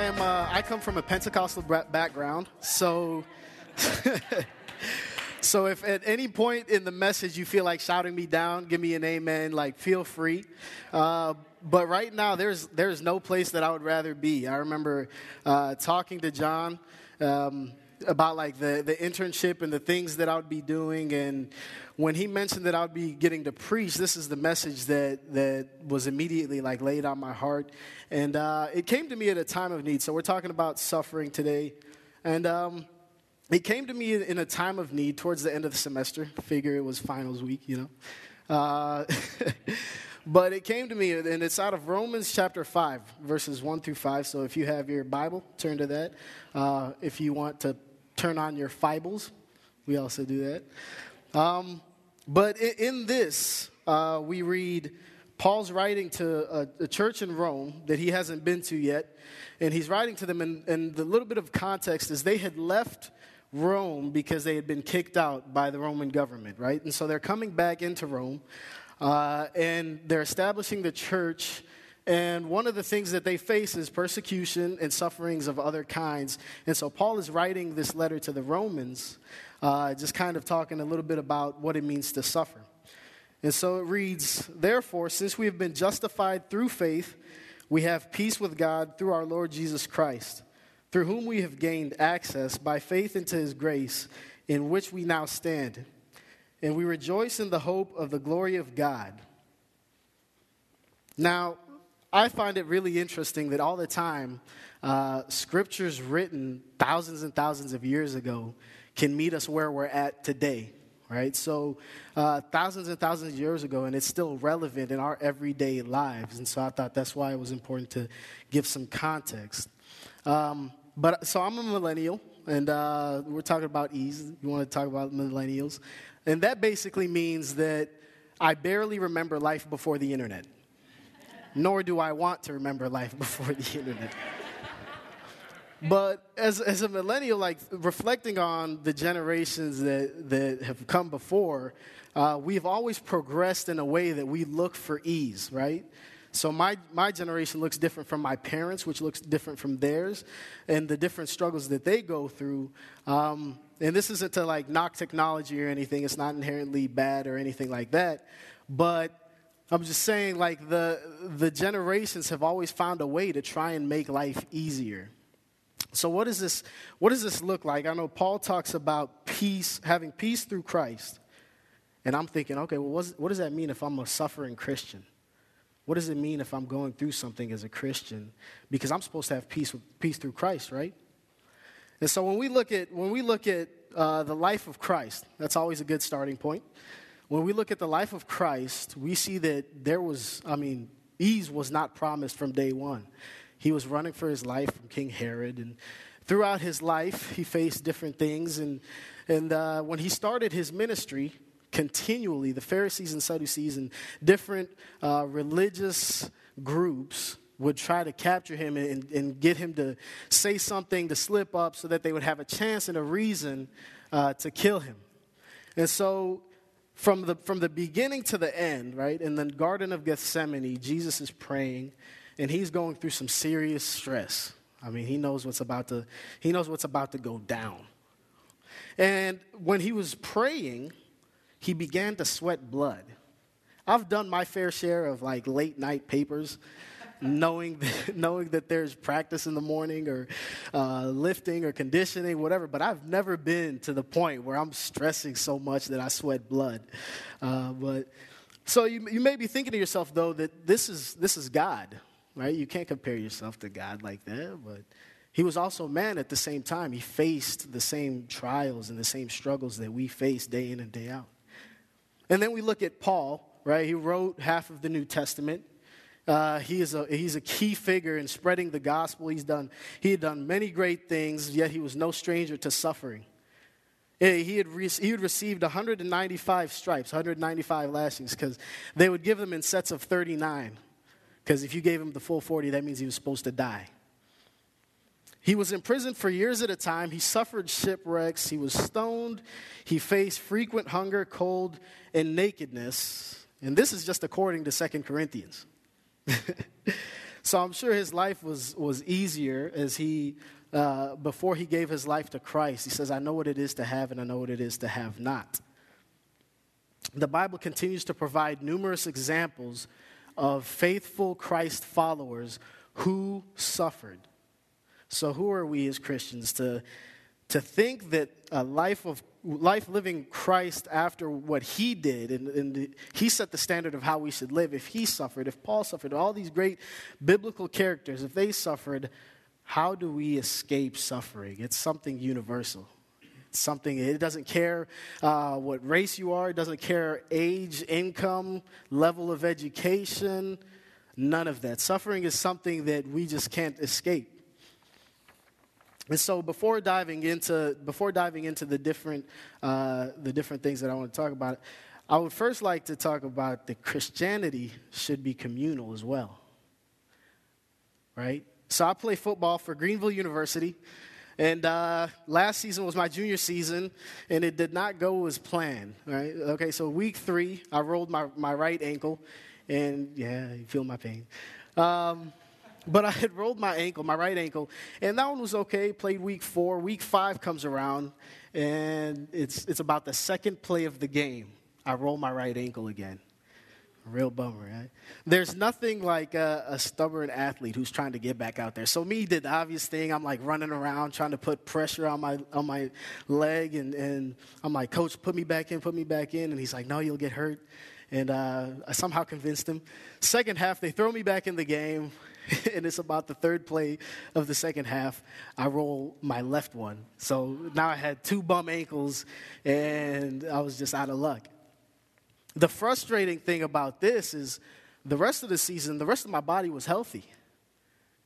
I am. Uh, I come from a Pentecostal background, so. so if at any point in the message you feel like shouting me down, give me an amen. Like feel free. Uh, but right now, there's there's no place that I would rather be. I remember uh, talking to John. Um, about like the, the internship and the things that I would be doing. And when he mentioned that I would be getting to preach, this is the message that, that was immediately like laid on my heart. And uh, it came to me at a time of need. So we're talking about suffering today. And um, it came to me in a time of need towards the end of the semester. Figure it was finals week, you know. Uh, but it came to me, and it's out of Romans chapter 5, verses 1 through 5. So if you have your Bible, turn to that. Uh, if you want to turn on your Bibles. We also do that. Um, but in, this, uh, we read Paul's writing to a, a, church in Rome that he hasn't been to yet. And he's writing to them, and, and the little bit of context is they had left Rome because they had been kicked out by the Roman government, right? And so they're coming back into Rome, uh, and they're establishing the church and one of the things that they face is persecution and sufferings of other kinds. And so Paul is writing this letter to the Romans, uh, just kind of talking a little bit about what it means to suffer. And so it reads Therefore, since we have been justified through faith, we have peace with God through our Lord Jesus Christ, through whom we have gained access by faith into his grace, in which we now stand. And we rejoice in the hope of the glory of God. Now, I find it really interesting that all the time, uh, scriptures written thousands and thousands of years ago can meet us where we're at today, right? So, uh, thousands and thousands of years ago, and it's still relevant in our everyday lives. And so, I thought that's why it was important to give some context. Um, but so, I'm a millennial, and uh, we're talking about ease. You want to talk about millennials. And that basically means that I barely remember life before the internet nor do I want to remember life before the internet. but as, as a millennial, like reflecting on the generations that, that have come before, uh, we've always progressed in a way that we look for ease, right? So my, my generation looks different from my parents, which looks different from theirs, and the different struggles that they go through. Um, and this isn't to like knock technology or anything. It's not inherently bad or anything like that. But I'm just saying, like, the, the generations have always found a way to try and make life easier. So, what, is this, what does this look like? I know Paul talks about peace, having peace through Christ. And I'm thinking, okay, well, what does that mean if I'm a suffering Christian? What does it mean if I'm going through something as a Christian? Because I'm supposed to have peace, with, peace through Christ, right? And so when we look at, when we look at uh, the life of Christ, that's always a good starting point when we look at the life of Christ, we see that there was, I mean, ease was not promised from day one. He was running for his life from King Herod, and throughout his life, he faced different things. And, and uh, when he started his ministry, continually, the Pharisees and Sadducees and different uh, religious groups would try to capture him and, and, get him to say something to slip up so that they would have a chance and a reason uh, to kill him. And so from the, from the beginning to the end, right, in the Garden of Gethsemane, Jesus is praying and he's going through some serious stress. I mean, he knows what's about to, he knows what's about to go down. And when he was praying, he began to sweat blood. I've done my fair share of like late night papers knowing that, knowing that there's practice in the morning or uh, lifting or conditioning, whatever. But I've never been to the point where I'm stressing so much that I sweat blood. Uh, but so you, you may be thinking to yourself though that this is this is God, right? You can't compare yourself to God like that, but. He was also man at the same time. He faced the same trials and the same struggles that we face day in and day out. And then we look at Paul, right? He wrote half of the New Testament. Uh, he is a, he's a key figure in spreading the gospel. He's done, he had done many great things, yet he was no stranger to suffering. He had, re- he had received 195 stripes, 195 lashings, because they would give them in sets of 39. Because if you gave him the full 40, that means he was supposed to die. He was in prison for years at a time. He suffered shipwrecks. He was stoned. He faced frequent hunger, cold, and nakedness. And this is just according to Second Corinthians. So I'm sure his life was, was easier as he, uh, before he gave his life to Christ. He says, I know what it is to have and I know what it is to have not. The Bible continues to provide numerous examples of faithful Christ followers who suffered. So, who are we as Christians to, to think that a life of life living Christ after what he did, and, and he set the standard of how we should live. If he suffered, if Paul suffered, all these great biblical characters, if they suffered, how do we escape suffering? It's something universal. It's something, it doesn't care uh, what race you are, it doesn't care age, income, level of education, none of that. Suffering is something that we just can't escape. And so, before diving into before diving into the different uh, the different things that I want to talk about, I would first like to talk about that Christianity should be communal as well. Right. So I play football for Greenville University, and uh, last season was my junior season, and it did not go as planned. Right. Okay. So week three, I rolled my my right ankle, and yeah, you feel my pain. Um, but I had rolled my ankle, my right ankle, and that one was okay. Played week four. Week five comes around, and it's, it's about the second play of the game. I roll my right ankle again. Real bummer, right? There's nothing like a, a, stubborn athlete who's trying to get back out there. So me did the obvious thing. I'm like running around trying to put pressure on my on my leg, and, and I'm like, Coach, put me back in, put me back in. And he's like, No, you'll get hurt. And uh, I somehow convinced him. Second half, they throw me back in the game. and it's about the third play of the second half. I roll my left one. So now I had two bum ankles, and I was just out of luck. The frustrating thing about this is the rest of the season, the rest of my body was healthy.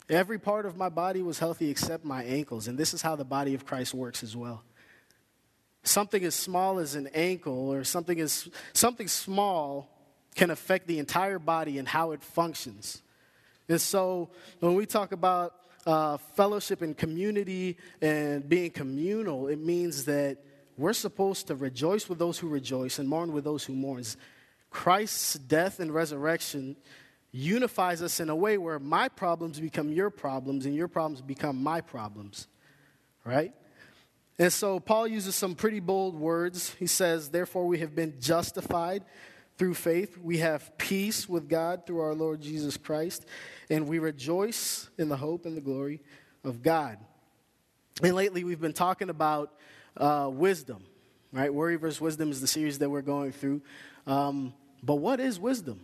Every part of my body was healthy except my ankles. And this is how the body of Christ works as well. Something as small as an ankle or something as something small can affect the entire body and how it functions. And so when we talk about uh, fellowship and community and being communal, it means that we're supposed to rejoice with those who rejoice and mourn with those who mourn. Christ's death and resurrection unifies us in a way where my problems become your problems and your problems become my problems, right? And so Paul uses some pretty bold words. He says, Therefore, we have been justified through faith. We have peace with God through our Lord Jesus Christ and we rejoice in the hope and the glory of God. And lately, we've been talking about uh, wisdom, right? Worry versus wisdom is the series that we're going through. Um, but what is wisdom?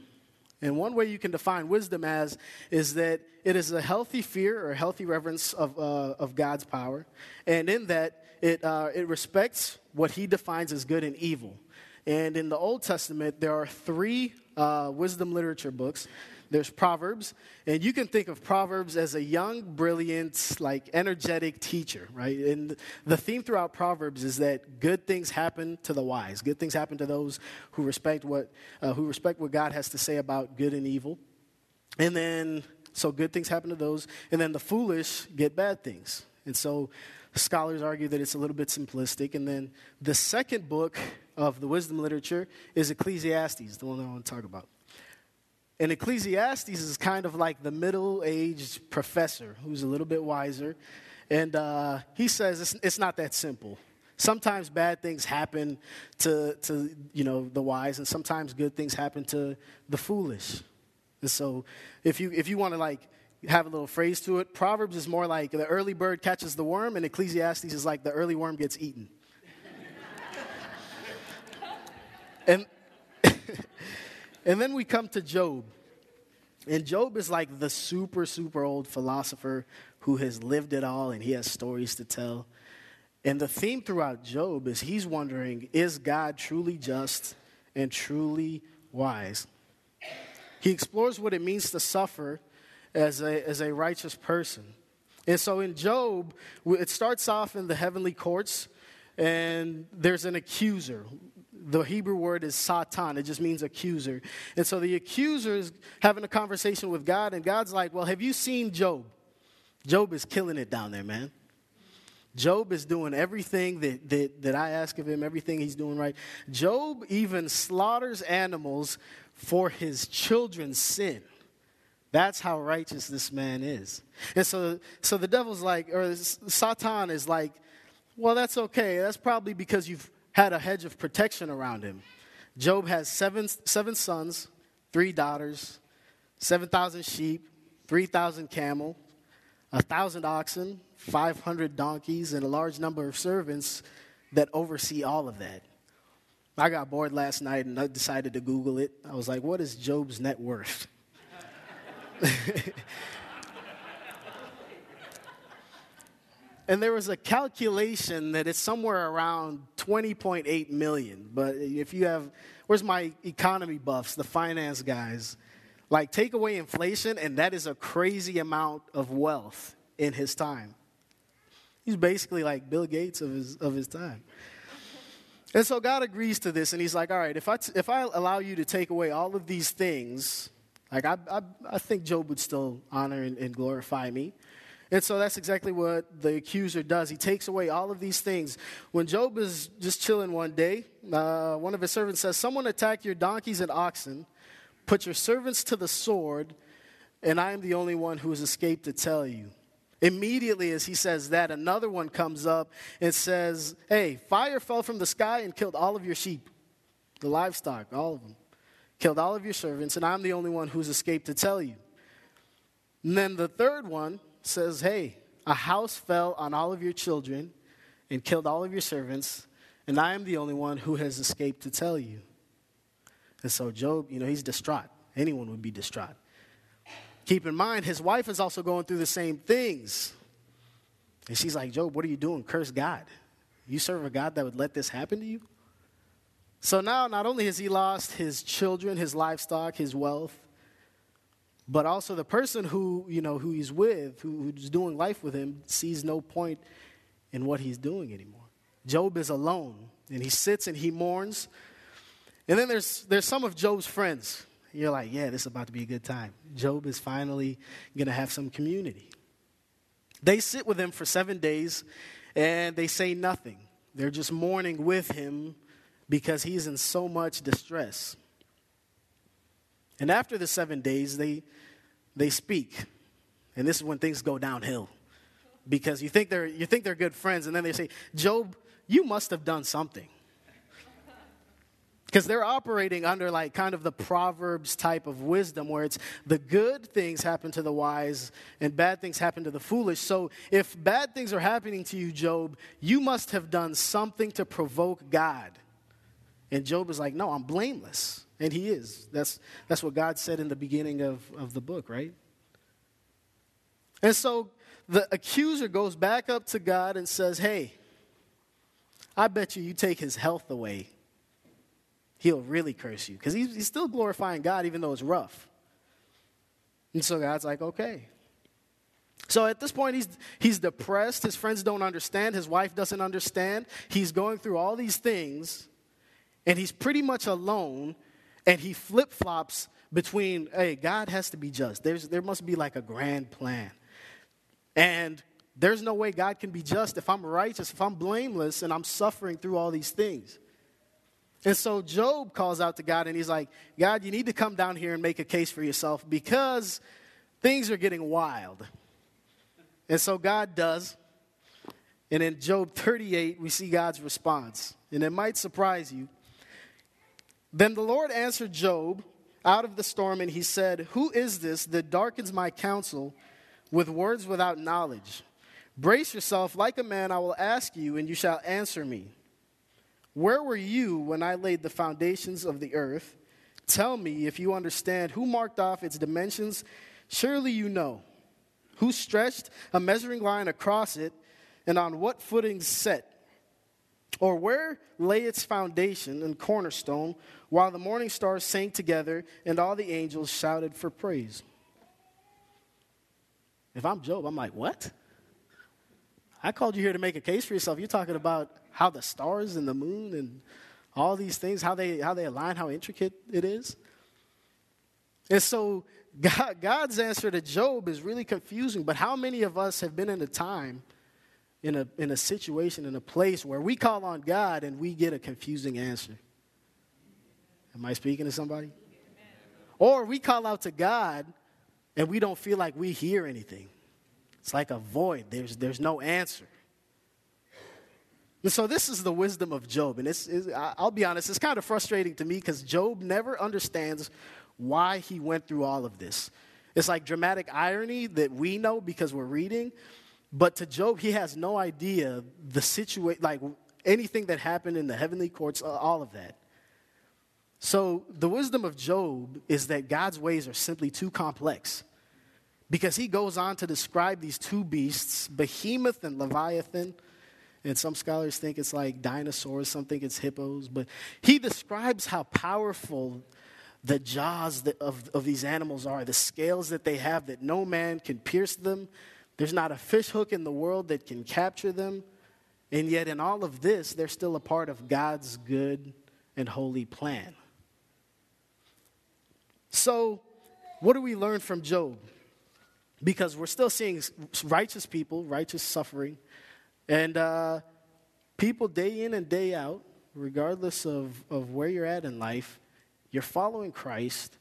And one way you can define wisdom as is that it is a healthy fear or a healthy reverence of, uh, of God's power. And in that, it, uh, it respects what he defines as good and evil. And in the Old Testament, there are three uh, wisdom literature books there's Proverbs, and you can think of Proverbs as a young, brilliant, like energetic teacher, right? And the theme throughout Proverbs is that good things happen to the wise. Good things happen to those who respect what uh, who respect what God has to say about good and evil. And then so good things happen to those, and then the foolish get bad things. And so scholars argue that it's a little bit simplistic. And then the second book of the wisdom literature is Ecclesiastes, the one I want to talk about. And Ecclesiastes is kind of like the middle aged professor who's a little bit wiser. And uh, he says it's, it's not that simple. Sometimes bad things happen to, to you know, the wise, and sometimes good things happen to the foolish. And so if you, if you want to like have a little phrase to it, Proverbs is more like the early bird catches the worm, and Ecclesiastes is like the early worm gets eaten. And and then we come to Job. And Job is like the super, super old philosopher who has lived it all and he has stories to tell. And the theme throughout Job is he's wondering is God truly just and truly wise? He explores what it means to suffer as a, as a righteous person. And so in Job, it starts off in the heavenly courts, and there's an accuser the Hebrew word is Satan. It just means accuser. And so the accuser is having a conversation with God, and God's like, Well, have you seen Job? Job is killing it down there, man. Job is doing everything that, that, that I ask of him, everything he's doing right. Job even slaughters animals for his children's sin. That's how righteous this man is. And so, so the devil's like, or Satan is like, well, that's okay. That's probably because you've had a hedge of protection around him. Job has seven, seven sons, three daughters, 7,000 sheep, 3,000 camel, 1,000 oxen, 500 donkeys, and a large number of servants that oversee all of that. I got bored last night and I decided to Google it. I was like, what is Job's net worth? and there was a calculation that it's somewhere around 20.8 million. But if you have, where's my economy buffs, the finance guys? Like, take away inflation, and that is a crazy amount of wealth in his time. He's basically like Bill Gates of his, of his time. And so God agrees to this, and He's like, All right, if I, t- if I allow you to take away all of these things, like I, I, I think Job would still honor and, and glorify me. And so that's exactly what the accuser does. He takes away all of these things. When Job is just chilling one day, uh, one of his servants says, Someone attacked your donkeys and oxen, put your servants to the sword, and I am the only one who has escaped to tell you. Immediately, as he says that, another one comes up and says, Hey, fire fell from the sky and killed all of your sheep, the livestock, all of them. Killed all of your servants, and I'm the only one who's escaped to tell you. And then the third one says, Hey, a house fell on all of your children and killed all of your servants, and I am the only one who has escaped to tell you. And so Job, you know, he's distraught. Anyone would be distraught. Keep in mind, his wife is also going through the same things. And she's like, Job, what are you doing? Curse God. You serve a God that would let this happen to you? So now, not only has he lost his children, his livestock, his wealth, but also the person who, you know, who he's with, who, who's doing life with him, sees no point in what he's doing anymore. Job is alone, and he sits and he mourns. And then there's, there's some of Job's friends you're like, yeah, this is about to be a good time. Job is finally going to have some community. They sit with him for seven days and they say nothing. They're just mourning with him because he's in so much distress. And after the seven days, they, they speak. And this is when things go downhill. Because you think, they're, you think they're good friends, and then they say, Job, you must have done something. Because they're operating under like kind of the Proverbs type of wisdom where it's the good things happen to the wise and bad things happen to the foolish. So if bad things are happening to you, Job, you must have done something to provoke God. And Job is like, no, I'm blameless. And he is. That's, that's what God said in the beginning of, of the book, right? And so the accuser goes back up to God and says, hey, I bet you you take his health away he'll really curse you because he's, he's still glorifying God even though it's rough. And so God's like, okay. So at this point, he's, he's depressed. His friends don't understand. His wife doesn't understand. He's going through all these things, and he's pretty much alone, and he flip flops between, hey, God has to be just. There's, there must be like a grand plan. And there's no way God can be just if I'm righteous, if I'm blameless, and I'm suffering through all these things. And so Job calls out to God and he's like, God, you need to come down here and make a case for yourself because things are getting wild. And so God does. And in Job 38, we see God's response. And it might surprise you. Then the Lord answered Job out of the storm, and he said, Who is this that darkens my counsel with words without knowledge? Brace yourself like a man, I will ask you, and you shall answer me. Where were you when I laid the foundations of the earth? Tell me if you understand who marked off its dimensions. Surely you know. Who stretched a measuring line across it, and on what footing set? Or where lay its foundation and cornerstone, while the morning stars sang together and all the angels shouted for praise? If I'm Job, I'm like, what? I called you here to make a case for yourself. You're talking about how the stars and the moon and all these things, how they, how they align, how intricate it is. And so God, God's answer to Job is really confusing, but how many of us have been in a time, in a, in a situation, in a place where we call on God and we get a confusing answer? Am I speaking to somebody? Or we call out to God and we don't feel like we hear anything. It's like a void, there's, there's no answer. And so this is the wisdom of Job. And it's, it's I'll be honest, it's kind of frustrating to me because Job never understands why he went through all of this. It's like dramatic irony that we know because we're reading, but to Job, he has no idea the situation, like anything that happened in the heavenly courts, uh, all of that. So the wisdom of Job is that God's ways are simply too complex. Because he goes on to describe these two beasts, Behemoth and Leviathan. And some scholars think it's like dinosaurs, some think it's hippos. But he describes how powerful the jaws of, of these animals are, the scales that they have that no man can pierce them. There's not a fish hook in the world that can capture them. And yet, in all of this, they're still a part of God's good and holy plan. So, what do we learn from Job? Because we're still seeing righteous people, righteous suffering, and uh, people day in and day out, regardless of, of where you're at in life, you're following Christ,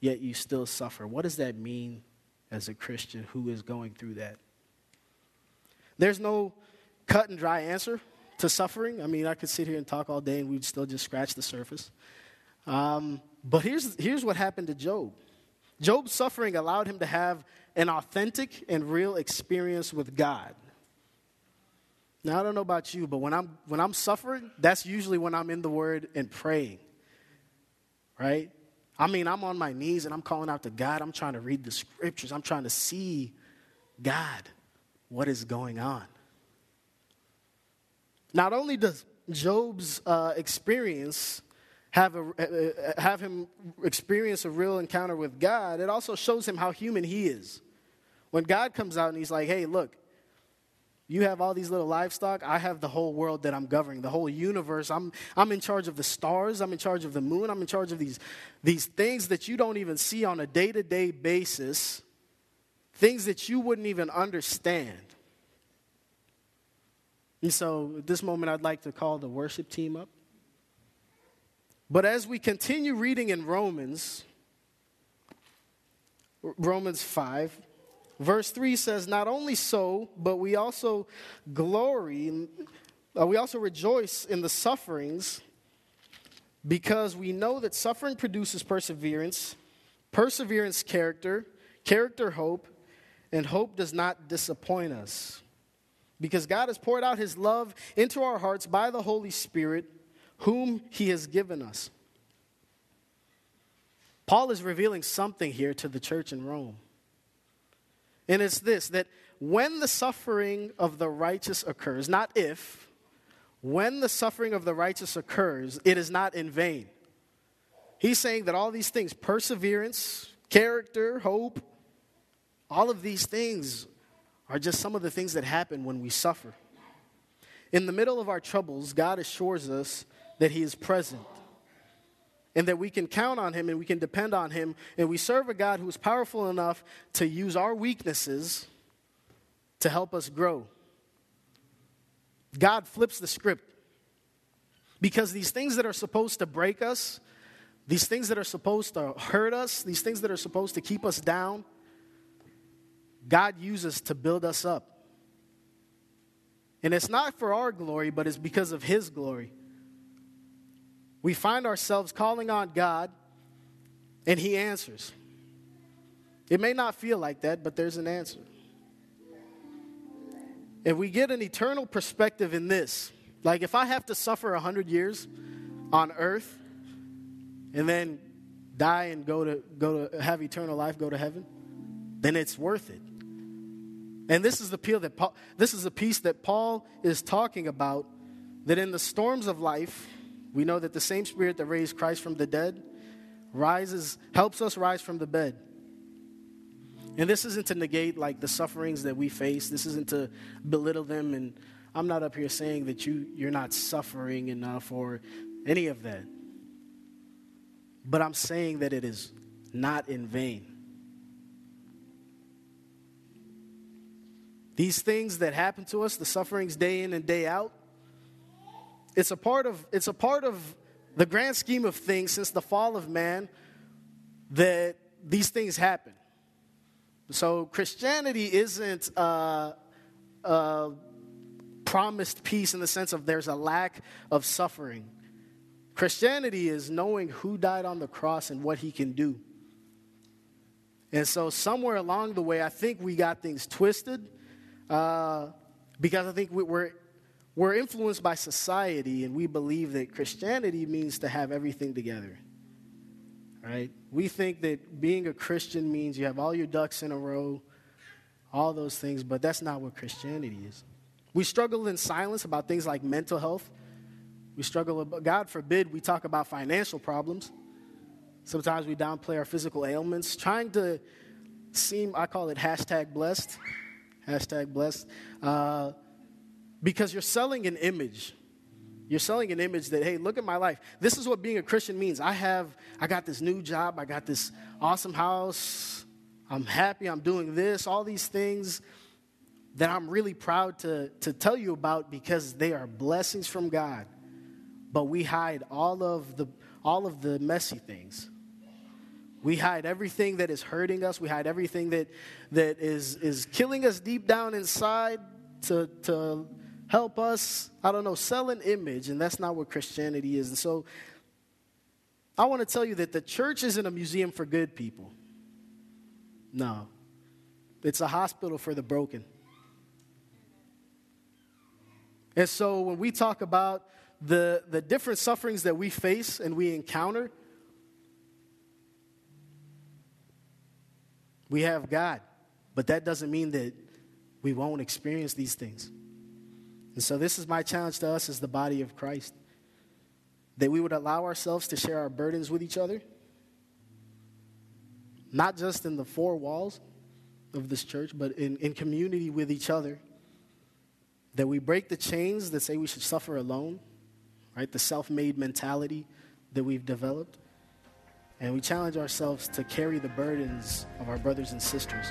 yet you still suffer. What does that mean as a Christian who is going through that? There's no cut and dry answer to suffering. I mean, I could sit here and talk all day and we'd still just scratch the surface. Um, but here's, here's what happened to Job Job's suffering allowed him to have an authentic and real experience with God. Now, I don't know about you, but when I'm, when I'm suffering, that's usually when I'm in the Word and praying, right? I mean, I'm on my knees and I'm calling out to God. I'm trying to read the scriptures. I'm trying to see God, what is going on. Not only does Job's uh, experience have, a, uh, uh, have him experience a real encounter with God, it also shows him how human he is. When God comes out and he's like, hey, look, you have all these little livestock. I have the whole world that I'm governing, the whole universe. I'm, I'm in charge of the stars. I'm in charge of the moon. I'm in charge of these, these things that you don't even see on a day to day basis, things that you wouldn't even understand. And so at this moment, I'd like to call the worship team up. But as we continue reading in Romans, Romans 5, verse 3 says, Not only so, but we also glory, uh, we also rejoice in the sufferings because we know that suffering produces perseverance, perseverance, character, character, hope, and hope does not disappoint us because God has poured out his love into our hearts by the Holy Spirit, whom he has given us. Paul is revealing something here to the church in Rome. And it's this that when the suffering of the righteous occurs, not if, when the suffering of the righteous occurs, it is not in vain. He's saying that all these things perseverance, character, hope all of these things are just some of the things that happen when we suffer. In the middle of our troubles, God assures us that He is present and that we can count on Him and we can depend on Him, and we serve a God who is powerful enough to use our weaknesses to help us grow. God flips the script because these things that are supposed to break us, these things that are supposed to hurt us, these things that are supposed to keep us down, God uses to build us up. And it's not for our glory, but it's because of His glory. We find ourselves calling on God, and He answers. It may not feel like that, but there's an answer. If we get an eternal perspective in this, like if I have to suffer 100 years on earth and then die and go to, go to have eternal life, go to heaven, then it's worth it. And this is the appeal that Paul, this is a piece that Paul is talking about that in the storms of life, we know that the same spirit that raised Christ from the dead rises helps us rise from the bed. And this isn't to negate like the sufferings that we face. This isn't to belittle them and I'm not up here saying that you you're not suffering enough or any of that. But I'm saying that it is not in vain. These things that happen to us, the sufferings day in and day out, it's a part of, it's a part of the grand scheme of things since the fall of man that these things happen. So Christianity isn't uh, uh, promised peace in the sense of there's a lack of suffering. Christianity is knowing who died on the cross and what he can do. And so, somewhere along the way, I think we got things twisted uh, because I think we, we're, we're influenced by society and we believe that Christianity means to have everything together. Right? We think that being a Christian means you have all your ducks in a row, all those things, but that's not what Christianity is. We struggle in silence about things like mental health. We struggle, about, God forbid, we talk about financial problems. Sometimes we downplay our physical ailments, trying to seem, I call it hashtag blessed, hashtag blessed, uh, because you're selling an image. You're selling an image that, hey, look at my life. This is what being a Christian means. I have, I got this new job, I got this awesome house, I'm happy, I'm doing this, all these things that I'm really proud to, to tell you about because they are blessings from God. But we hide all of the all of the messy things. We hide everything that is hurting us. We hide everything that, that is, is killing us deep down inside to, to help us, I don't know, sell an image. And that's not what Christianity is. And so I want to tell you that the church isn't a museum for good people. No, it's a hospital for the broken. And so when we talk about the, the different sufferings that we face and we encounter, we have God. But that doesn't mean that we won't experience these things. And so, this is my challenge to us as the body of Christ that we would allow ourselves to share our burdens with each other, not just in the four walls of this church, but in, in community with each other. That we break the chains that say we should suffer alone right? The self made mentality that we've developed. And we challenge ourselves to carry the burdens of our brothers and sisters.